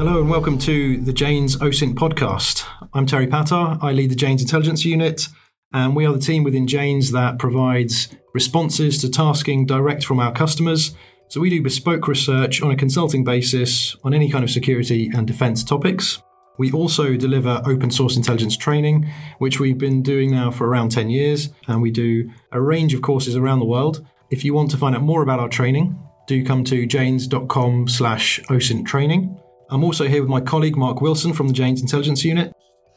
Hello and welcome to the Janes OSINT podcast. I'm Terry Pattar. I lead the Janes Intelligence Unit, and we are the team within Janes that provides responses to tasking direct from our customers. So we do bespoke research on a consulting basis on any kind of security and defense topics. We also deliver open source intelligence training, which we've been doing now for around 10 years, and we do a range of courses around the world. If you want to find out more about our training, do come to janes.com slash OSINT training. I'm also here with my colleague Mark Wilson from the Janes Intelligence Unit.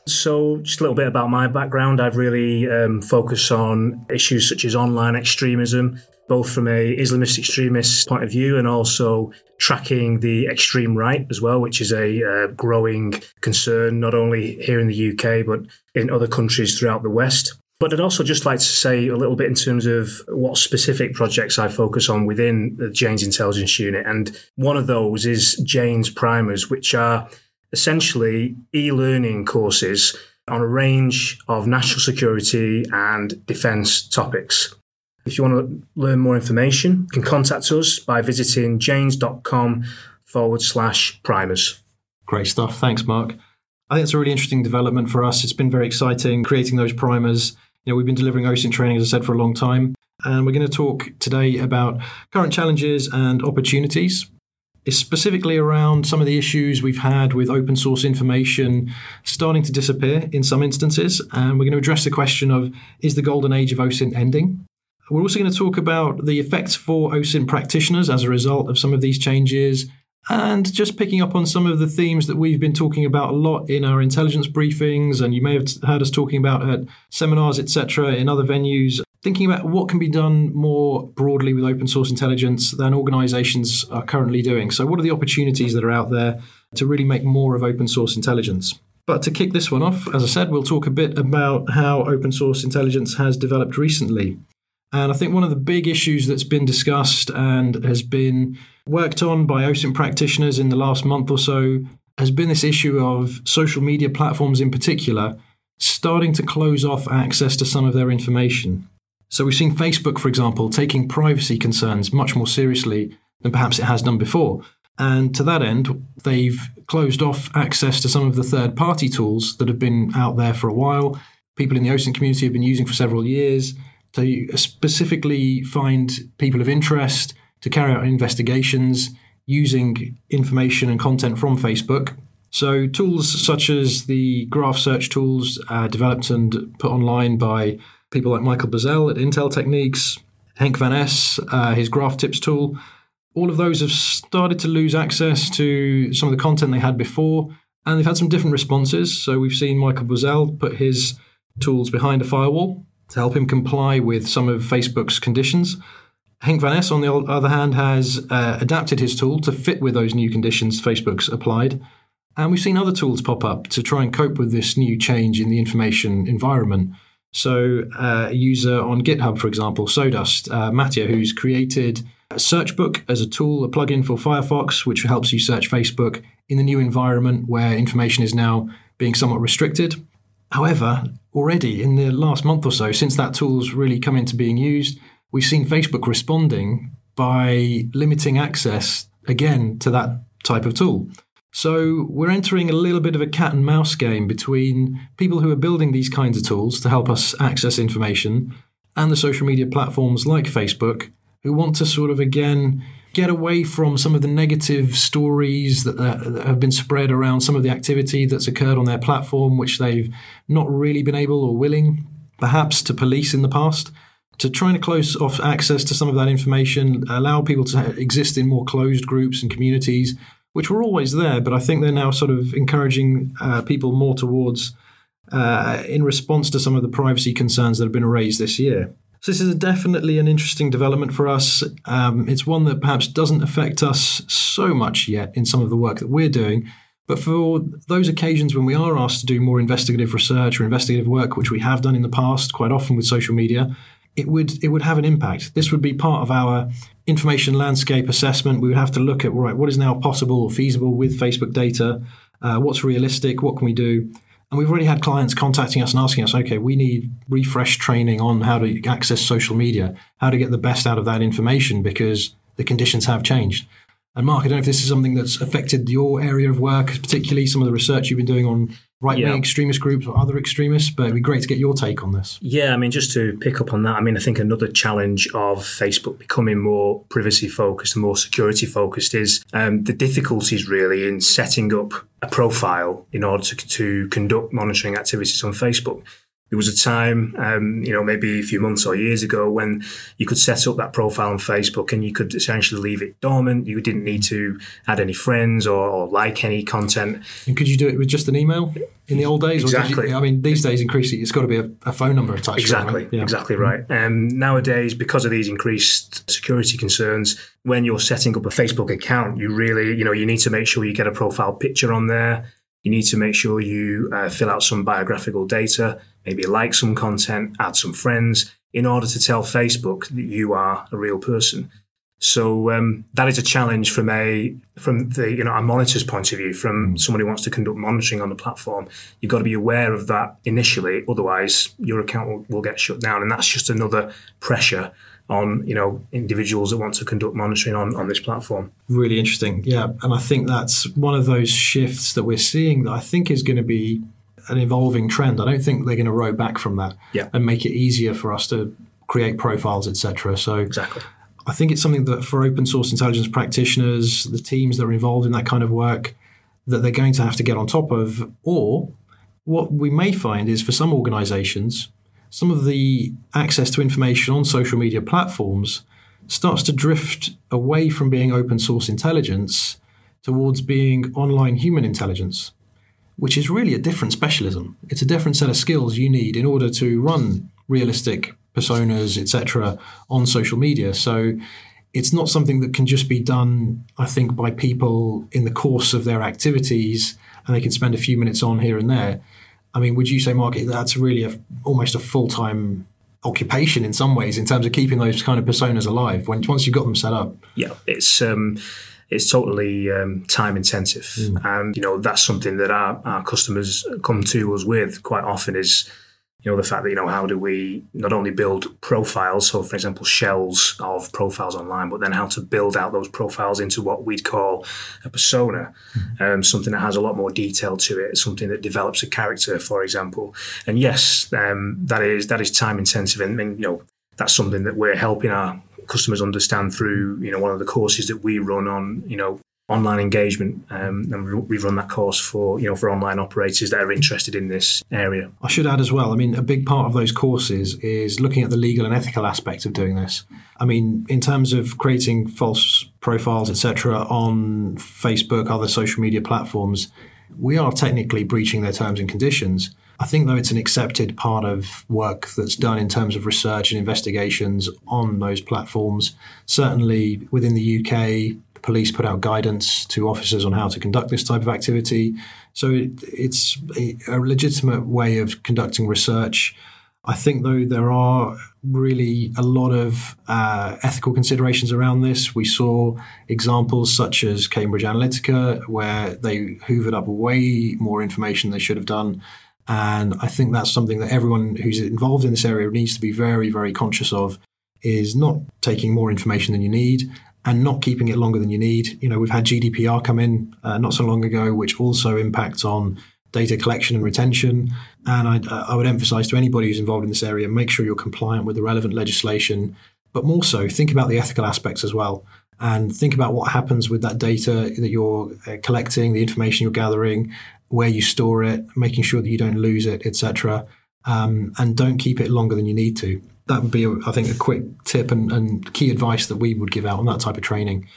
So, just a little bit about my background. I've really um, focused on issues such as online extremism, both from a Islamist extremist point of view and also tracking the extreme right as well, which is a uh, growing concern not only here in the UK but in other countries throughout the West. But I'd also just like to say a little bit in terms of what specific projects I focus on within the Janes Intelligence Unit. And one of those is Janes Primers, which are essentially e learning courses on a range of national security and defence topics. If you want to learn more information, you can contact us by visiting janes.com forward slash primers. Great stuff. Thanks, Mark. I think it's a really interesting development for us. It's been very exciting creating those primers. You know, we've been delivering OSINT training, as I said, for a long time. And we're going to talk today about current challenges and opportunities. It's specifically around some of the issues we've had with open source information starting to disappear in some instances. And we're going to address the question of is the golden age of OSINT ending? We're also going to talk about the effects for OSINT practitioners as a result of some of these changes and just picking up on some of the themes that we've been talking about a lot in our intelligence briefings, and you may have heard us talking about at seminars, etc., in other venues, thinking about what can be done more broadly with open source intelligence than organizations are currently doing. So, what are the opportunities that are out there to really make more of open source intelligence? But to kick this one off, as I said, we'll talk a bit about how open source intelligence has developed recently. And I think one of the big issues that's been discussed and has been worked on by OSINT practitioners in the last month or so has been this issue of social media platforms in particular starting to close off access to some of their information. So we've seen Facebook, for example, taking privacy concerns much more seriously than perhaps it has done before. And to that end, they've closed off access to some of the third party tools that have been out there for a while. People in the OSINT community have been using for several years to specifically find people of interest to carry out investigations using information and content from Facebook. So, tools such as the graph search tools uh, developed and put online by people like Michael Bazzell at Intel Techniques, Henk van Ess, uh, his graph tips tool, all of those have started to lose access to some of the content they had before, and they've had some different responses. So, we've seen Michael Bazzell put his tools behind a firewall to help him comply with some of Facebook's conditions. Henk van Ess, on the other hand, has uh, adapted his tool to fit with those new conditions Facebook's applied. And we've seen other tools pop up to try and cope with this new change in the information environment. So, uh, a user on GitHub, for example, sowdust, uh, Mattia, who's created Searchbook as a tool, a plugin for Firefox, which helps you search Facebook in the new environment where information is now being somewhat restricted. However, already in the last month or so, since that tool's really come into being used, we've seen Facebook responding by limiting access again to that type of tool. So we're entering a little bit of a cat and mouse game between people who are building these kinds of tools to help us access information and the social media platforms like Facebook who want to sort of again get away from some of the negative stories that, uh, that, have been spread around some of the activity that's occurred on their platform, which they've not really been able or willing, perhaps, to police in the past. To try to close off access to some of that information, allow people to exist in more closed groups and communities, which were always there, but I think they're now sort of encouraging uh, people more towards uh, in response to some of the privacy concerns that have been raised this year. So this is definitely an interesting development for us. Um, it's one that perhaps doesn't affect us so much yet in some of the work that we're doing. But for those occasions when we are asked to do more investigative research or investigative work, which we have done in the past quite often with social media, it would it would have an impact. This would be part of our information landscape assessment. We would have to look at right what is now possible or feasible with Facebook data, uh, what's realistic, what can we do, and we've already had clients contacting us and asking us, okay, we need refresh training on how to access social media, how to get the best out of that information because the conditions have changed. And Mark, I don't know if this is something that's affected your area of work, particularly some of the research you've been doing on right wing yeah. extremist groups or other extremists, but it'd be great to get your take on this. Yeah, I mean, just to pick up on that, I mean, I think another challenge of Facebook becoming more privacy focused and more security focused is um, the difficulties really in setting up a profile in order to, to conduct monitoring activities on Facebook. There was a time, um, you know, maybe a few months or years ago when you could set up that profile on Facebook and you could essentially leave it dormant. You didn't need to add any friends or, or like any content. And could you do it with just an email in the old days? Exactly. You, I mean, these days, increasingly, it's got to be a, a phone number attached. Exactly. Right? Yeah. Exactly right. And um, nowadays, because of these increased security concerns, when you're setting up a Facebook account, you really, you know, you need to make sure you get a profile picture on there. You need to make sure you uh, fill out some biographical data maybe like some content, add some friends in order to tell Facebook that you are a real person. So um, that is a challenge from a from the you know a monitor's point of view, from someone who wants to conduct monitoring on the platform. You've got to be aware of that initially, otherwise your account will, will get shut down, and that's just another pressure on you know individuals that want to conduct monitoring on, on this platform. Really interesting, yeah, and I think that's one of those shifts that we're seeing that I think is going to be an evolving trend. I don't think they're going to row back from that yeah. and make it easier for us to create profiles, etc. So exactly. I think it's something that for open source intelligence practitioners, the teams that are involved in that kind of work, that they're going to have to get on top of. Or what we may find is for some organizations, some of the access to information on social media platforms starts to drift away from being open source intelligence towards being online human intelligence which is really a different specialism. It's a different set of skills you need in order to run realistic personas, etc., on social media. So it's not something that can just be done, I think, by people in the course of their activities and they can spend a few minutes on here and there. I mean, would you say, Mark, that's really a, almost a full time occupation in some ways in terms of keeping those kind of personas alive when, once you've got them set up? Yeah, it's. Um, it's totally um, time intensive. Mm. And, you know, that's something that our, our customers come to us with quite often is, you know, the fact that, you know, how do we not only build profiles, so for example, shells of profiles online, but then how to build out those profiles into what we'd call a persona, mm. um, something that has a lot more detail to it, something that develops a character, for example. And yes, um, that is that is time intensive, and, and you know, that's something that we're helping our customers understand through you know one of the courses that we run on you know online engagement um, and we run that course for you know for online operators that are interested in this area. I should add as well i mean a big part of those courses is looking at the legal and ethical aspect of doing this. I mean in terms of creating false profiles etc on facebook other social media platforms we are technically breaching their terms and conditions. I think, though, it's an accepted part of work that's done in terms of research and investigations on those platforms. Certainly within the UK, police put out guidance to officers on how to conduct this type of activity. So it, it's a legitimate way of conducting research. I think, though, there are really a lot of uh, ethical considerations around this. We saw examples such as Cambridge Analytica, where they hoovered up way more information than they should have done and I think that's something that everyone who's involved in this area needs to be very, very conscious of is not taking more information than you need and not keeping it longer than you need. You know, we've had GDPR come in uh, not so long ago, which also impacts on data collection and retention. And I, uh, I would emphasize to anybody who's involved in this area, make sure you're compliant with the relevant legislation, but more so think about the ethical aspects as well. And think about what happens with that data that you're uh, collecting, the information you're gathering, where you store it, making sure that you don't lose it, etc. Um, and don't keep it longer than you need to. That would be, I think, a quick tip and, and, key advice that we would give out on that type of training.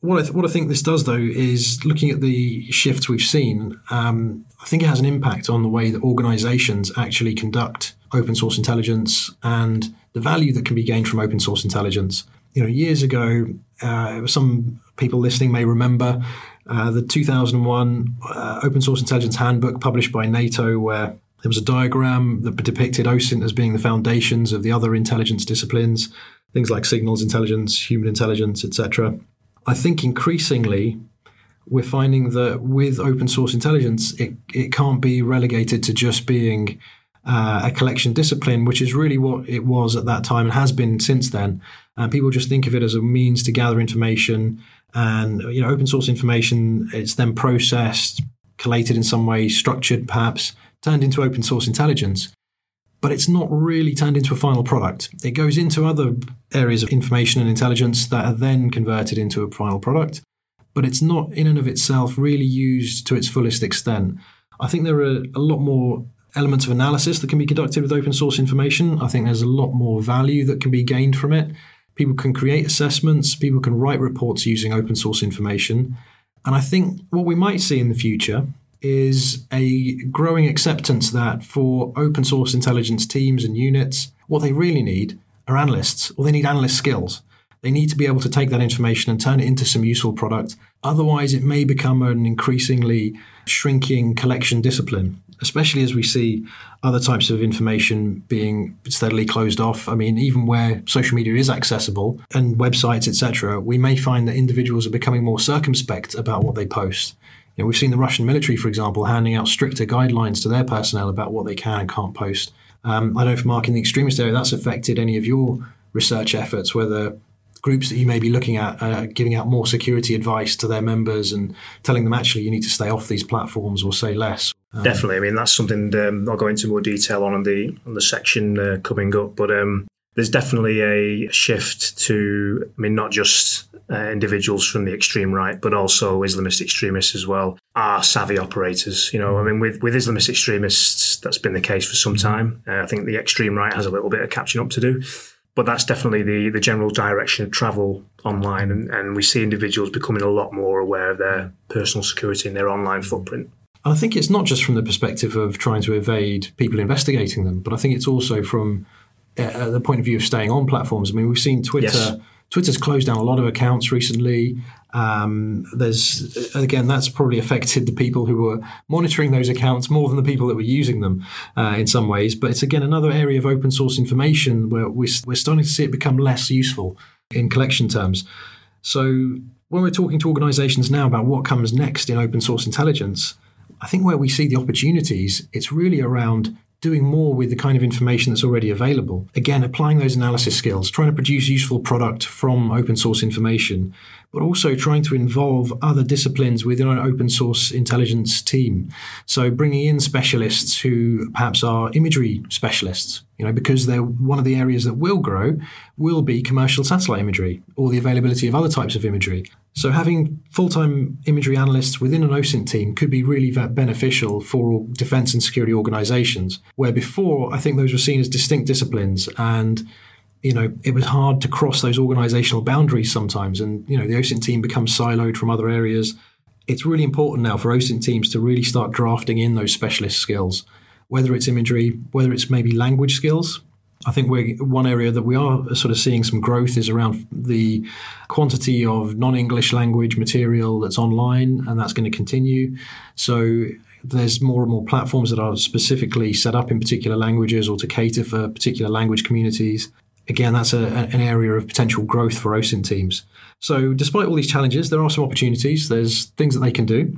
What I, th- what I think this does, though, is looking at the shifts we've seen, um, I think it has an impact on the way that organizations actually conduct open source intelligence and the value that can be gained from open source intelligence. You know, years ago, uh, some people listening may remember uh, the 2001 uh, Open Source Intelligence Handbook published by NATO, where there was a diagram that depicted OSINT as being the foundations of the other intelligence disciplines, things like signals intelligence, human intelligence, etc. I think increasingly we're finding that with open source intelligence, it, it can't be relegated to just being uh, a collection discipline, which is really what it was at that time and has been since then. Uh, people just think of it as a means to gather information And you know, open source information it's then processed, collated in some way, structured perhaps, turned into open source intelligence. But it's not really turned into a final product. It goes into other areas of information and intelligence that are then converted into a final product. But it's not in and of itself really used to its fullest extent. I think there are a lot more elements of analysis that can be conducted with open source information. I think there's a lot more value that can be gained from it. People can create assessments, people can write reports using open source information. And I think what we might see in the future is a growing acceptance that for open source intelligence teams and units, what they really need are analysts, or they need analyst skills. They need to be able to take that information and turn it into some useful product. Otherwise, it may become an increasingly shrinking collection discipline especially as we see other types of information being steadily closed off. I mean, even where social media is accessible and websites, etc., we may find that individuals are becoming more circumspect about what they post. You know, we've seen the Russian military, for example, handing out stricter guidelines to their personnel about what they can and can't post. Um, I don't know if, Mark, in the extremist area, that's affected any of your research efforts, whether groups that you may be looking at uh, giving out more security advice to their members and telling them actually you need to stay off these platforms or say less. Um, Definitely, I mean that's something um, I'll go into more detail on in the on the section uh, coming up. But um, there's definitely a shift to, I mean, not just uh, individuals from the extreme right, but also Islamist extremists as well are savvy operators. You know, I mean, with, with Islamist extremists, that's been the case for some time. Uh, I think the extreme right has a little bit of catching up to do but that's definitely the, the general direction of travel online. And, and we see individuals becoming a lot more aware of their personal security and their online footprint. I think it's not just from the perspective of trying to evade people investigating them, but I think it's also from uh, the point of view of staying on platforms. I mean, we've seen Twitter. Yes. Twitter's closed down a lot of accounts recently. Um, there's again that's probably affected the people who were monitoring those accounts more than the people that were using them uh, in some ways. But it's again another area of open source information where we're, we're starting to see it become less useful in collection terms. So when we're talking to organisations now about what comes next in open source intelligence, I think where we see the opportunities, it's really around doing more with the kind of information that's already available. Again, applying those analysis skills, trying to produce useful product from open source information, but also trying to involve other disciplines within an open source intelligence team. So bringing in specialists who perhaps are imagery specialists, you know, because they're one of the areas that will grow will be commercial satellite imagery or the availability of other types of imagery. So having full-time imagery analysts within an OSINT team could be really beneficial for defense and security organizations, where before I think those were seen as distinct disciplines and you know, it was hard to cross those organizational boundaries sometimes. And, you know, the OSINT team becomes siloed from other areas. It's really important now for OSINT teams to really start drafting in those specialist skills, whether it's imagery, whether it's maybe language skills. I think we're one area that we are sort of seeing some growth is around the quantity of non-English language material that's online, and that's going to continue. So there's more and more platforms that are specifically set up in particular languages or to cater for particular language communities. Again, that's a, an area of potential growth for OSINT teams. So, despite all these challenges, there are some opportunities. There's things that they can do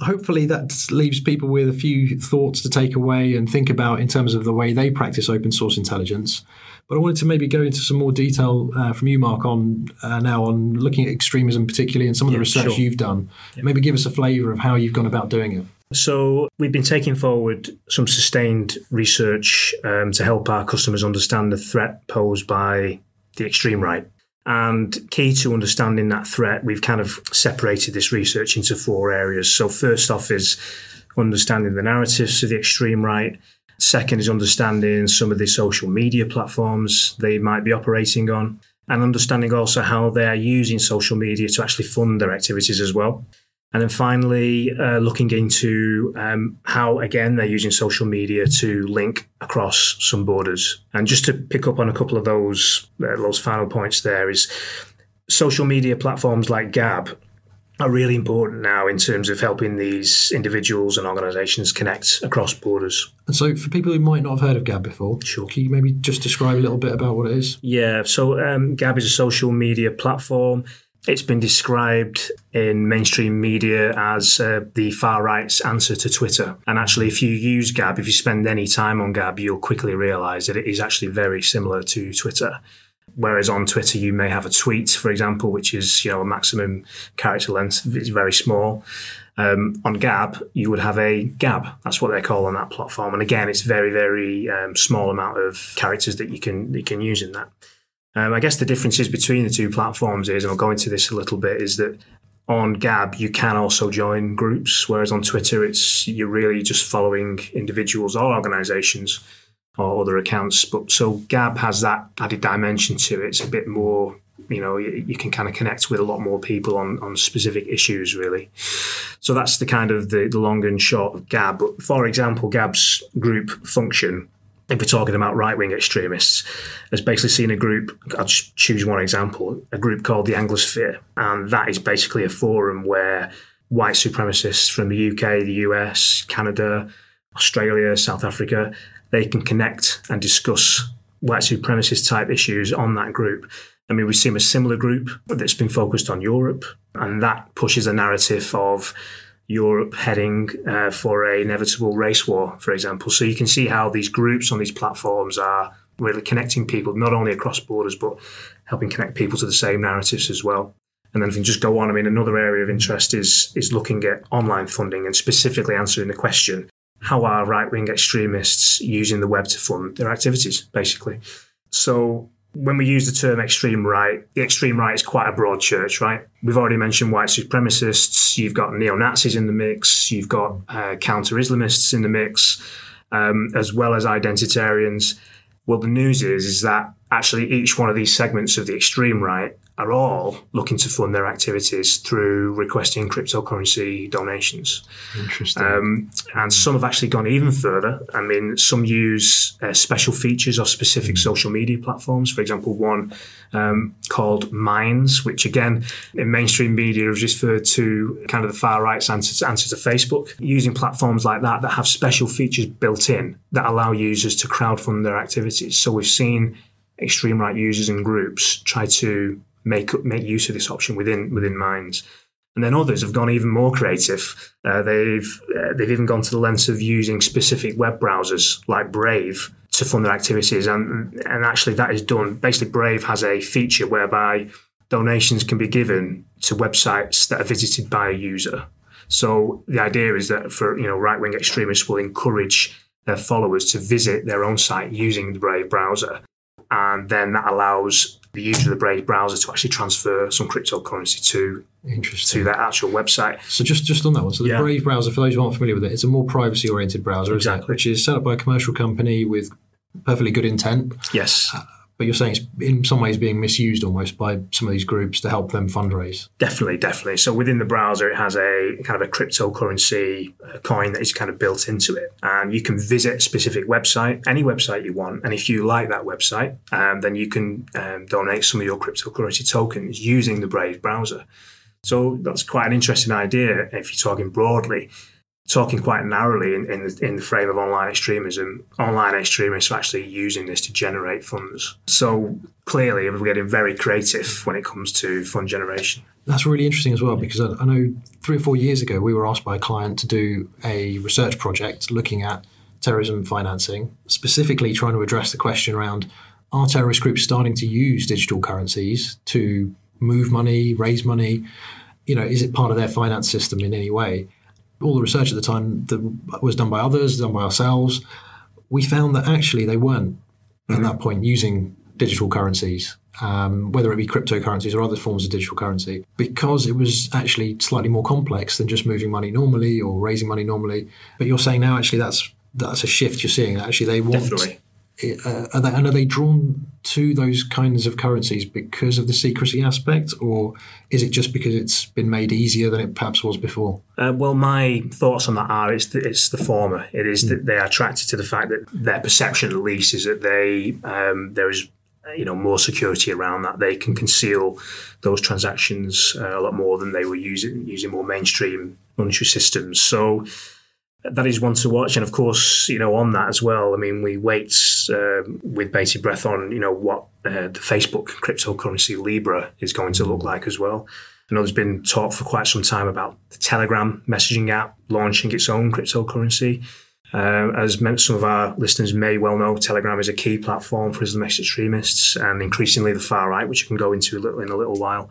hopefully that leaves people with a few thoughts to take away and think about in terms of the way they practice open source intelligence. But I wanted to maybe go into some more detail uh, from you, Mark, on uh, now on looking at extremism, particularly, and some of the research sure. you've done. Yeah. Maybe give us a flavour of how you've gone about doing it. So, we've been taking forward some sustained research um, to help our customers understand the threat posed by the extreme right. And key to understanding that threat, we've kind of separated this research into four areas. So, first off, is understanding the narratives of the extreme right. Second is understanding some of the social media platforms they might be operating on, and understanding also how they are using social media to actually fund their activities as well. And then finally, uh, looking into um, how, again, they're using social media to link across some borders. And just to pick up on a couple of those, uh, those final points there is social media platforms like Gab are really important now in terms of helping these individuals and organizations connect across borders. And so, for people who might not have heard of Gab before, sure. can you maybe just describe a little bit about what it is? Yeah, so um, Gab is a social media platform. It's been described in mainstream media as uh, the far right's answer to Twitter. And actually, if you use Gab, if you spend any time on Gab, you'll quickly realize that it is actually very similar to Twitter. Whereas on Twitter, you may have a tweet, for example, which is you know a maximum character length. It's very small. Um, on Gab, you would have a Gab. That's what they call on that platform. And again, it's very, very um, small amount of characters that you can you can use in that. Um, I guess the differences between the two platforms is, and I'll go into this a little bit, is that on Gab you can also join groups, whereas on Twitter it's you're really just following individuals or organisations or other accounts. But so Gab has that added dimension to it. It's a bit more you know you, you, can kind of connect with a lot more people on, on specific issues really so that's the kind of the, the long and short of gab but for example gab's group function if we're talking about right-wing extremists has basically seen a group i'll just choose one example a group called the anglosphere. And that is basically a forum where white supremacists from the uk the us canada australia south africa they can connect and discuss white supremacist type issues on that group. I mean, we've seen a similar group that's been focused on Europe, and that pushes a narrative of Europe heading uh, for an inevitable race war, for example. So you can see how these groups on these platforms are really connecting people, not only across borders, but helping connect people to the same narratives as well. And then if you just go on, I mean, another area of interest is is looking at online funding and specifically answering the question: How are right wing extremists using the web to fund their activities? Basically, so when we use the term extreme right, the extreme right is quite a broad church, right? We've already mentioned white supremacists. You've got neo Nazis in the mix. You've got uh, counter Islamists in the mix, um, as well as identitarians. Well, the news is is that actually each one of these segments of the extreme right are all looking to fund their activities through requesting cryptocurrency donations. Interesting. Um, and some have actually gone even further. I mean, some use uh, special features of specific mm. social media platforms. For example, one um, called Minds, which again in mainstream media is referred to kind of the far right's answer to, answer to Facebook, using platforms like that that have special features built in that allow users to crowdfund their activities. So we've seen extreme right users and groups try to make make use of this option within within Minds. And then others have gone even more creative. Uh, they've uh, they've even gone to the lengths of using specific web browsers like Brave to fund their activities, and and actually that is done. Basically, Brave has a feature whereby donations can be given to websites that are visited by a user. So the idea is that for you know right wing extremists will encourage their followers to visit their own site using the Brave browser, and then that allows the user of the Brave browser to actually transfer some cryptocurrency to to that actual website. So just just on that one, so the yeah. Brave browser, for those who aren't familiar with it, it's a more privacy oriented browser, exactly. which is set up by a commercial company with perfectly good intent. Yes. Uh, But you're saying it's in some ways being misused almost by some of these groups to help them fundraise. Definitely, definitely. So within the browser, it has a kind of a cryptocurrency uh, coin that is kind of built into it, and you can visit a specific website, any website you want, and if you like that website, um, then you can um, donate some of your cryptocurrency tokens using the Brave browser. So that's quite an interesting idea if you're talking broadly talking quite narrowly in, in, the, in the frame of online extremism, online extremists are actually using this to generate funds. So clearly, we're getting very creative when it comes to fund generation. That's really interesting as well because I, I know three or four years ago we were asked by a client to do a research project looking at terrorism financing, specifically trying to address the question around are terrorist groups starting to use digital currencies to move money, raise money? You know, is it part of their finance system in any way? All the research at the time that was done by others, done by ourselves, we found that actually they weren't mm-hmm. at that point using digital currencies, um, whether it be cryptocurrencies or other forms of digital currency, because it was actually slightly more complex than just moving money normally or raising money normally. But you're saying now actually that's that's a shift you're seeing. Actually, they want Definitely uh, are they, and are they drawn to those kinds of currencies because of the secrecy aspect, or is it just because it's been made easier than it perhaps was before? Uh, well, my thoughts on that are it's the, it's the former. It is mm. that they are attracted to the fact that their perception, at least, is that they um, there is you know more security around that. They can conceal those transactions uh, a lot more than they were using using more mainstream monetary systems. So that is one to watch. And of course, you know, on that as well, I mean, we wait uh, with bated breath on, you know, what uh, the Facebook cryptocurrency Libra is going to look like as well. I know there's been talk for quite some time about the Telegram messaging app launching its own cryptocurrency. Uh, as some of our listeners may well know, Telegram is a key platform for Islamist extremists and increasingly the far right, which you can go into in a little while.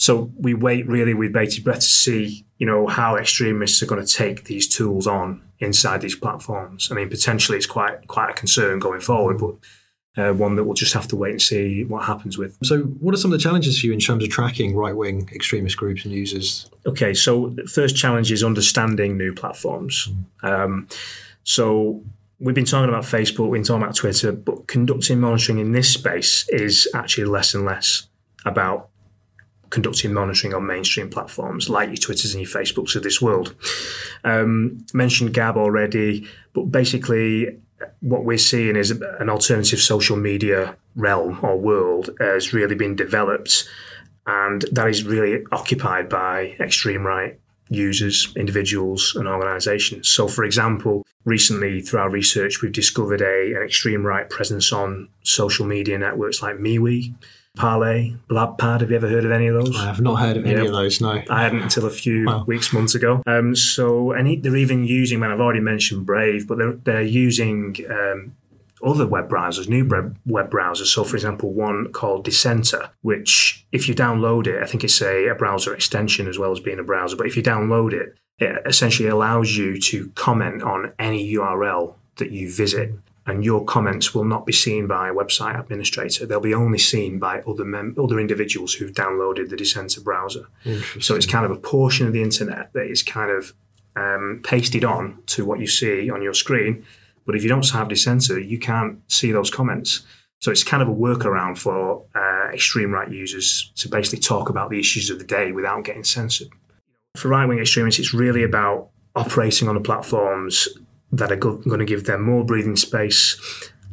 So we wait really with bated breath to see, you know, how extremists are going to take these tools on inside these platforms. I mean, potentially it's quite quite a concern going forward, but uh, one that we'll just have to wait and see what happens with. So, what are some of the challenges for you in terms of tracking right wing extremist groups and users? Okay, so the first challenge is understanding new platforms. Um, so, we've been talking about Facebook, we've been talking about Twitter, but conducting monitoring in this space is actually less and less about conducting monitoring on mainstream platforms like your Twitters and your Facebooks of this world. Um, mentioned Gab already, but basically what we're seeing is an alternative social media realm or world has really been developed, and that is really occupied by extreme right users, individuals, and organizations. So, for example, recently through our research, we've discovered a, an extreme right presence on social media networks like MeWe Parler, Blabpad. Have you ever heard of any of those? I have not heard of any of those. No, I hadn't until a few wow. weeks, months ago. Um, so, and they're even using. When I've already mentioned Brave, but they're they're using um, other web browsers, new web browsers. So, for example, one called Dissenter, which if you download it, I think it's a, a browser extension as well as being a browser. But if you download it, it essentially allows you to comment on any URL that you visit and your comments will not be seen by a website administrator. They'll be only seen by other mem- other individuals who've downloaded the Dissenter browser. So it's kind of a portion of the internet that is kind of um, pasted on to what you see on your screen. But if you don't have Dissenter, you can't see those comments. So it's kind of a workaround for uh, extreme right users to basically talk about the issues of the day without getting censored. For right wing extremists, it's really about operating on the platforms that are go- going to give them more breathing space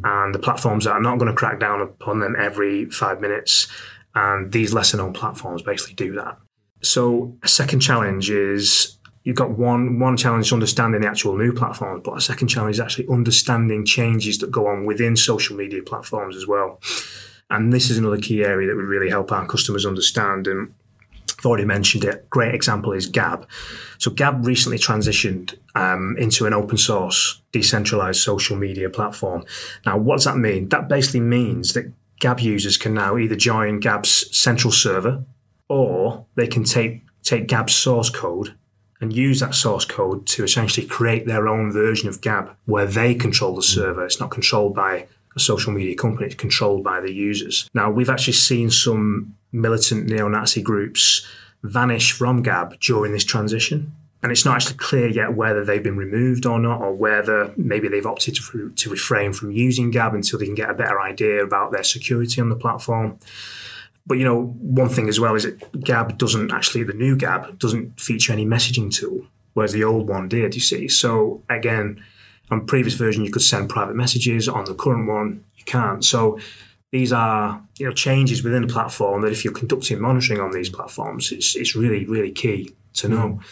and the platforms that are not going to crack down upon them every five minutes. And these lesser known platforms basically do that. So a second challenge is you've got one one challenge understanding the actual new platforms, but a second challenge is actually understanding changes that go on within social media platforms as well. And this is another key area that would really help our customers understand. And I've already mentioned it. Great example is Gab. So Gab recently transitioned um, into an open source, decentralized social media platform. Now, what does that mean? That basically means that Gab users can now either join Gab's central server or they can take take Gab's source code and use that source code to essentially create their own version of Gab where they control the server. It's not controlled by social media company, it's controlled by the users. Now, we've actually seen some militant neo Nazi groups vanish from Gab during this transition. And it's not actually clear yet whether they've been removed or not, or whether maybe they've opted to, to refrain from using Gab until they can get a better idea about their security on the platform. But you know, one thing as well is that Gab doesn't actually, the new Gab doesn't feature any messaging tool, whereas the old one did, you see. So again, on previous version, you could send private messages. On the current one, you can't. So these are you know changes within the platform that if you're conducting monitoring on these platforms, it's, it's really, really key to know. Mm.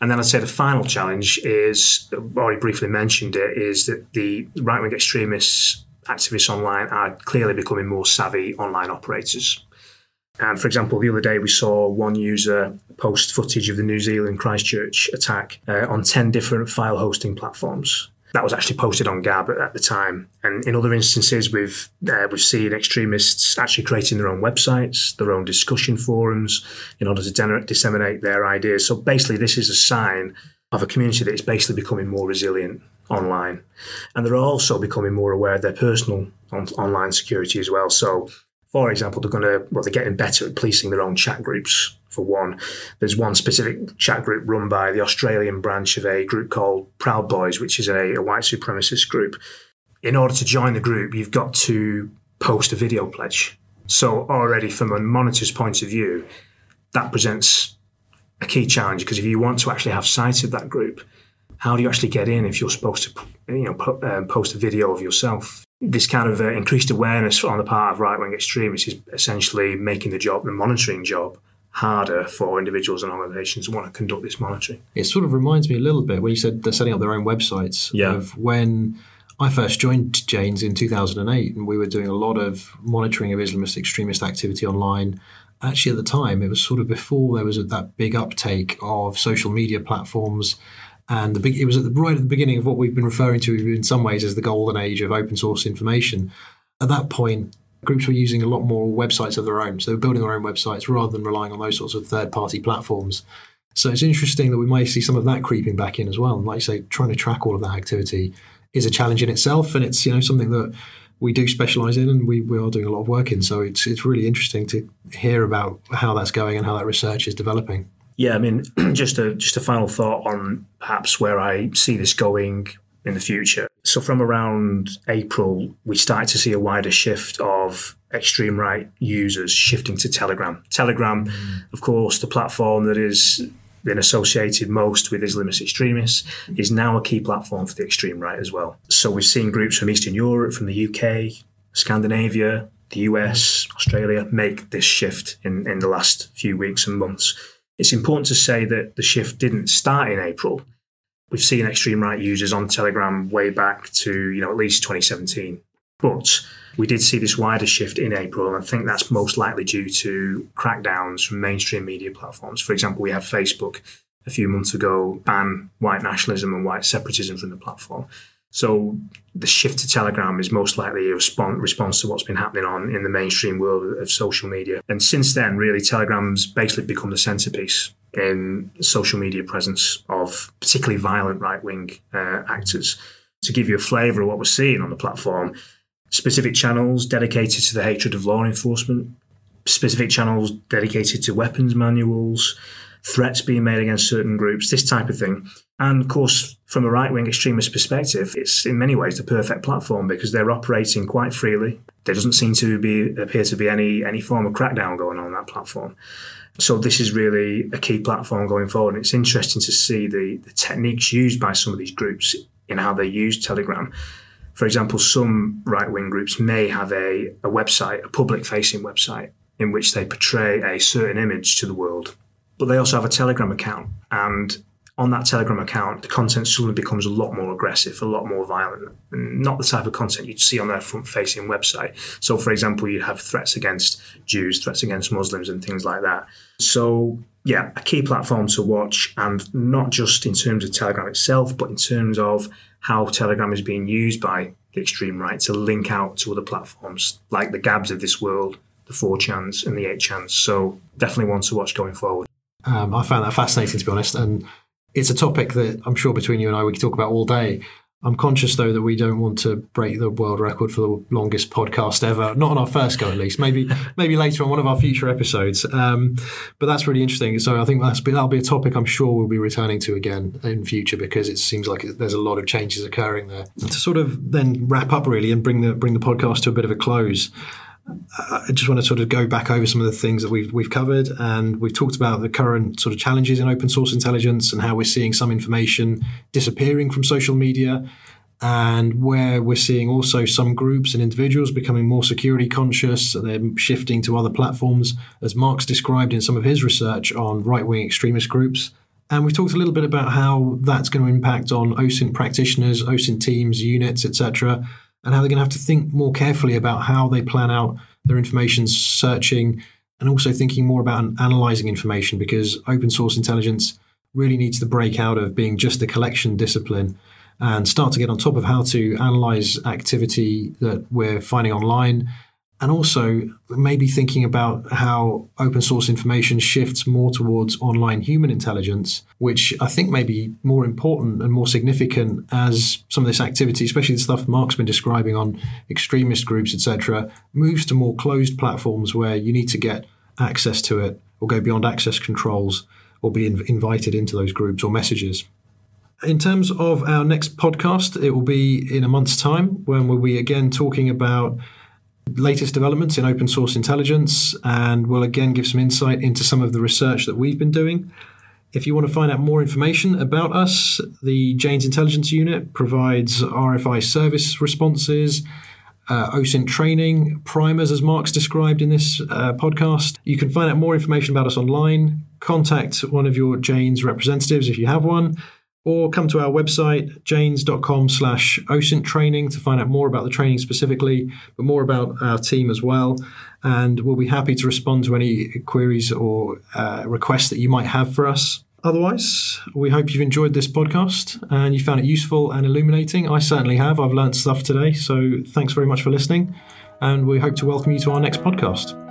And then I'd say the final challenge is, already briefly mentioned it, is that the right wing extremists, activists online are clearly becoming more savvy online operators. And for example, the other day we saw one user post footage of the New Zealand Christchurch attack uh, on 10 different file hosting platforms that was actually posted on Gab at, the time. And in other instances, we've uh, we've seen extremists actually creating their own websites, their own discussion forums, in order to de- disseminate their ideas. So basically, this is a sign of a community that is basically becoming more resilient online, and they're also becoming more aware of their personal on- online security as well. So for example, they're going to, well, they're getting better at policing their own chat groups, for one. There's one specific chat group run by the Australian branch of a group called Proud Boys, which is a, a white supremacist group. In order to join the group, you've got to post a video pledge. So, already from a monitor's point of view, that presents a key challenge because if you want to actually have sight of that group, how do you actually get in if you're supposed to, you know, po- um, post a video of yourself? This kind of uh, increased awareness on the part of right wing extremists is essentially making the job, the monitoring job, harder for individuals and organisations to want to conduct this monitoring. It sort of reminds me a little bit when you said they're setting up their own websites yeah. of when I first joined Jane's in 2008 and we were doing a lot of monitoring of Islamist extremist activity online actually at the time it was sort of before there was that big uptake of social media platforms And the big, it was at the, right at the beginning of what we've been referring to in some ways as the golden age of open source information. At that point, groups were using a lot more websites of their own. So they were building their own websites rather than relying on those sorts of third party platforms. So it's interesting that we might see some of that creeping back in as well. And like you say, trying to track all of that activity is a challenge in itself. And it's, you know, something that we do specialize in and we, we are doing a lot of work in. So it's, it's really interesting to hear about how that's going and how that research is developing. Yeah, I mean, just a just a final thought on perhaps where I see this going in the future. So from around April, we started to see a wider shift of extreme right users shifting to Telegram. Telegram, mm. of course, the platform that is been associated most with Islamist extremists is now a key platform for the extreme right as well. So we've seen groups from Eastern Europe, from the UK, Scandinavia, the US, Australia make this shift in, in the last few weeks and months. It's important to say that the shift didn't start in April. We've seen extreme right users on Telegram way back to, you know, at least 2017. But we did see this wider shift in April, and I think that's most likely due to crackdowns from mainstream media platforms. For example, we had Facebook a few months ago ban white nationalism and white separatism from the platform. So the shift to Telegram is most likely a response, response to what's been happening on in the mainstream world of social media. And since then, really, Telegram's basically become the centerpiece in social media presence of particularly violent right wing uh, actors. To give you a flavour of what we're seeing on the platform, specific channels dedicated to the hatred of law enforcement, specific channels dedicated to weapons manuals, threats being made against certain groups, this type of thing. And of course, from a right wing extremist perspective, it's in many ways the perfect platform because they're operating quite freely. There doesn't seem to be appear to be any any form of crackdown going on that platform. So this is really a key platform going forward. And it's interesting to see the, the techniques used by some of these groups in how they use Telegram. For example, some right wing groups may have a, a website, a public facing website, in which they portray a certain image to the world. But they also have a Telegram account. And on that Telegram account, the content suddenly becomes a lot more aggressive, a lot more violent, not the type of content you'd see on their front facing website. So, for example, you'd have threats against Jews, threats against Muslims, and things like that. So, yeah, a key platform to watch, and not just in terms of Telegram itself, but in terms of how Telegram is being used by the extreme right to link out to other platforms like the Gabs of this world, the 4chans, and the 8chans. So, definitely one to watch going forward. Um, I found that fascinating, to be honest. And it's a topic that I'm sure between you and I we could talk about all day. I'm conscious though that we don't want to break the world record for the longest podcast ever. Not on our first go, at least. Maybe maybe later on one of our future episodes. Um, but that's really interesting. So I think that's that'll be a topic I'm sure we'll be returning to again in future because it seems like there's a lot of changes occurring there. To sort of then wrap up really and bring the bring the podcast to a bit of a close. I just want to sort of go back over some of the things that we've we've covered, and we've talked about the current sort of challenges in open source intelligence and how we're seeing some information disappearing from social media, and where we're seeing also some groups and individuals becoming more security conscious. They're shifting to other platforms, as Mark's described in some of his research on right wing extremist groups. And we've talked a little bit about how that's going to impact on OSINT practitioners, OSINT teams, units, etc and how they're going to have to think more carefully about how they plan out their information searching and also thinking more about analyzing information because open source intelligence really needs to break out of being just a collection discipline and start to get on top of how to analyze activity that we're finding online and also maybe thinking about how open source information shifts more towards online human intelligence, which I think may be more important and more significant as some of this activity, especially the stuff Mark's been describing on extremist groups, etc., moves to more closed platforms where you need to get access to it or go beyond access controls or be invited into those groups or messages. In terms of our next podcast, it will be in a month's time when we'll be again talking about latest developments in open source intelligence, and we'll again give some insight into some of the research that we've been doing. If you want to find out more information about us, the Jane's Intelligence Unit provides RFI service responses, uh, OSINT training, primers, as Mark's described in this uh, podcast. You can find out more information about us online. Contact one of your Jane's representatives if you have one or come to our website, janes.com slash OSINT training to find out more about the training specifically, but more about our team as well. And we'll be happy to respond to any queries or uh, requests that you might have for us. Otherwise, we hope you've enjoyed this podcast and you found it useful and illuminating. I certainly have. I've learned stuff today. So thanks very much for listening. And we hope to welcome you to our next podcast.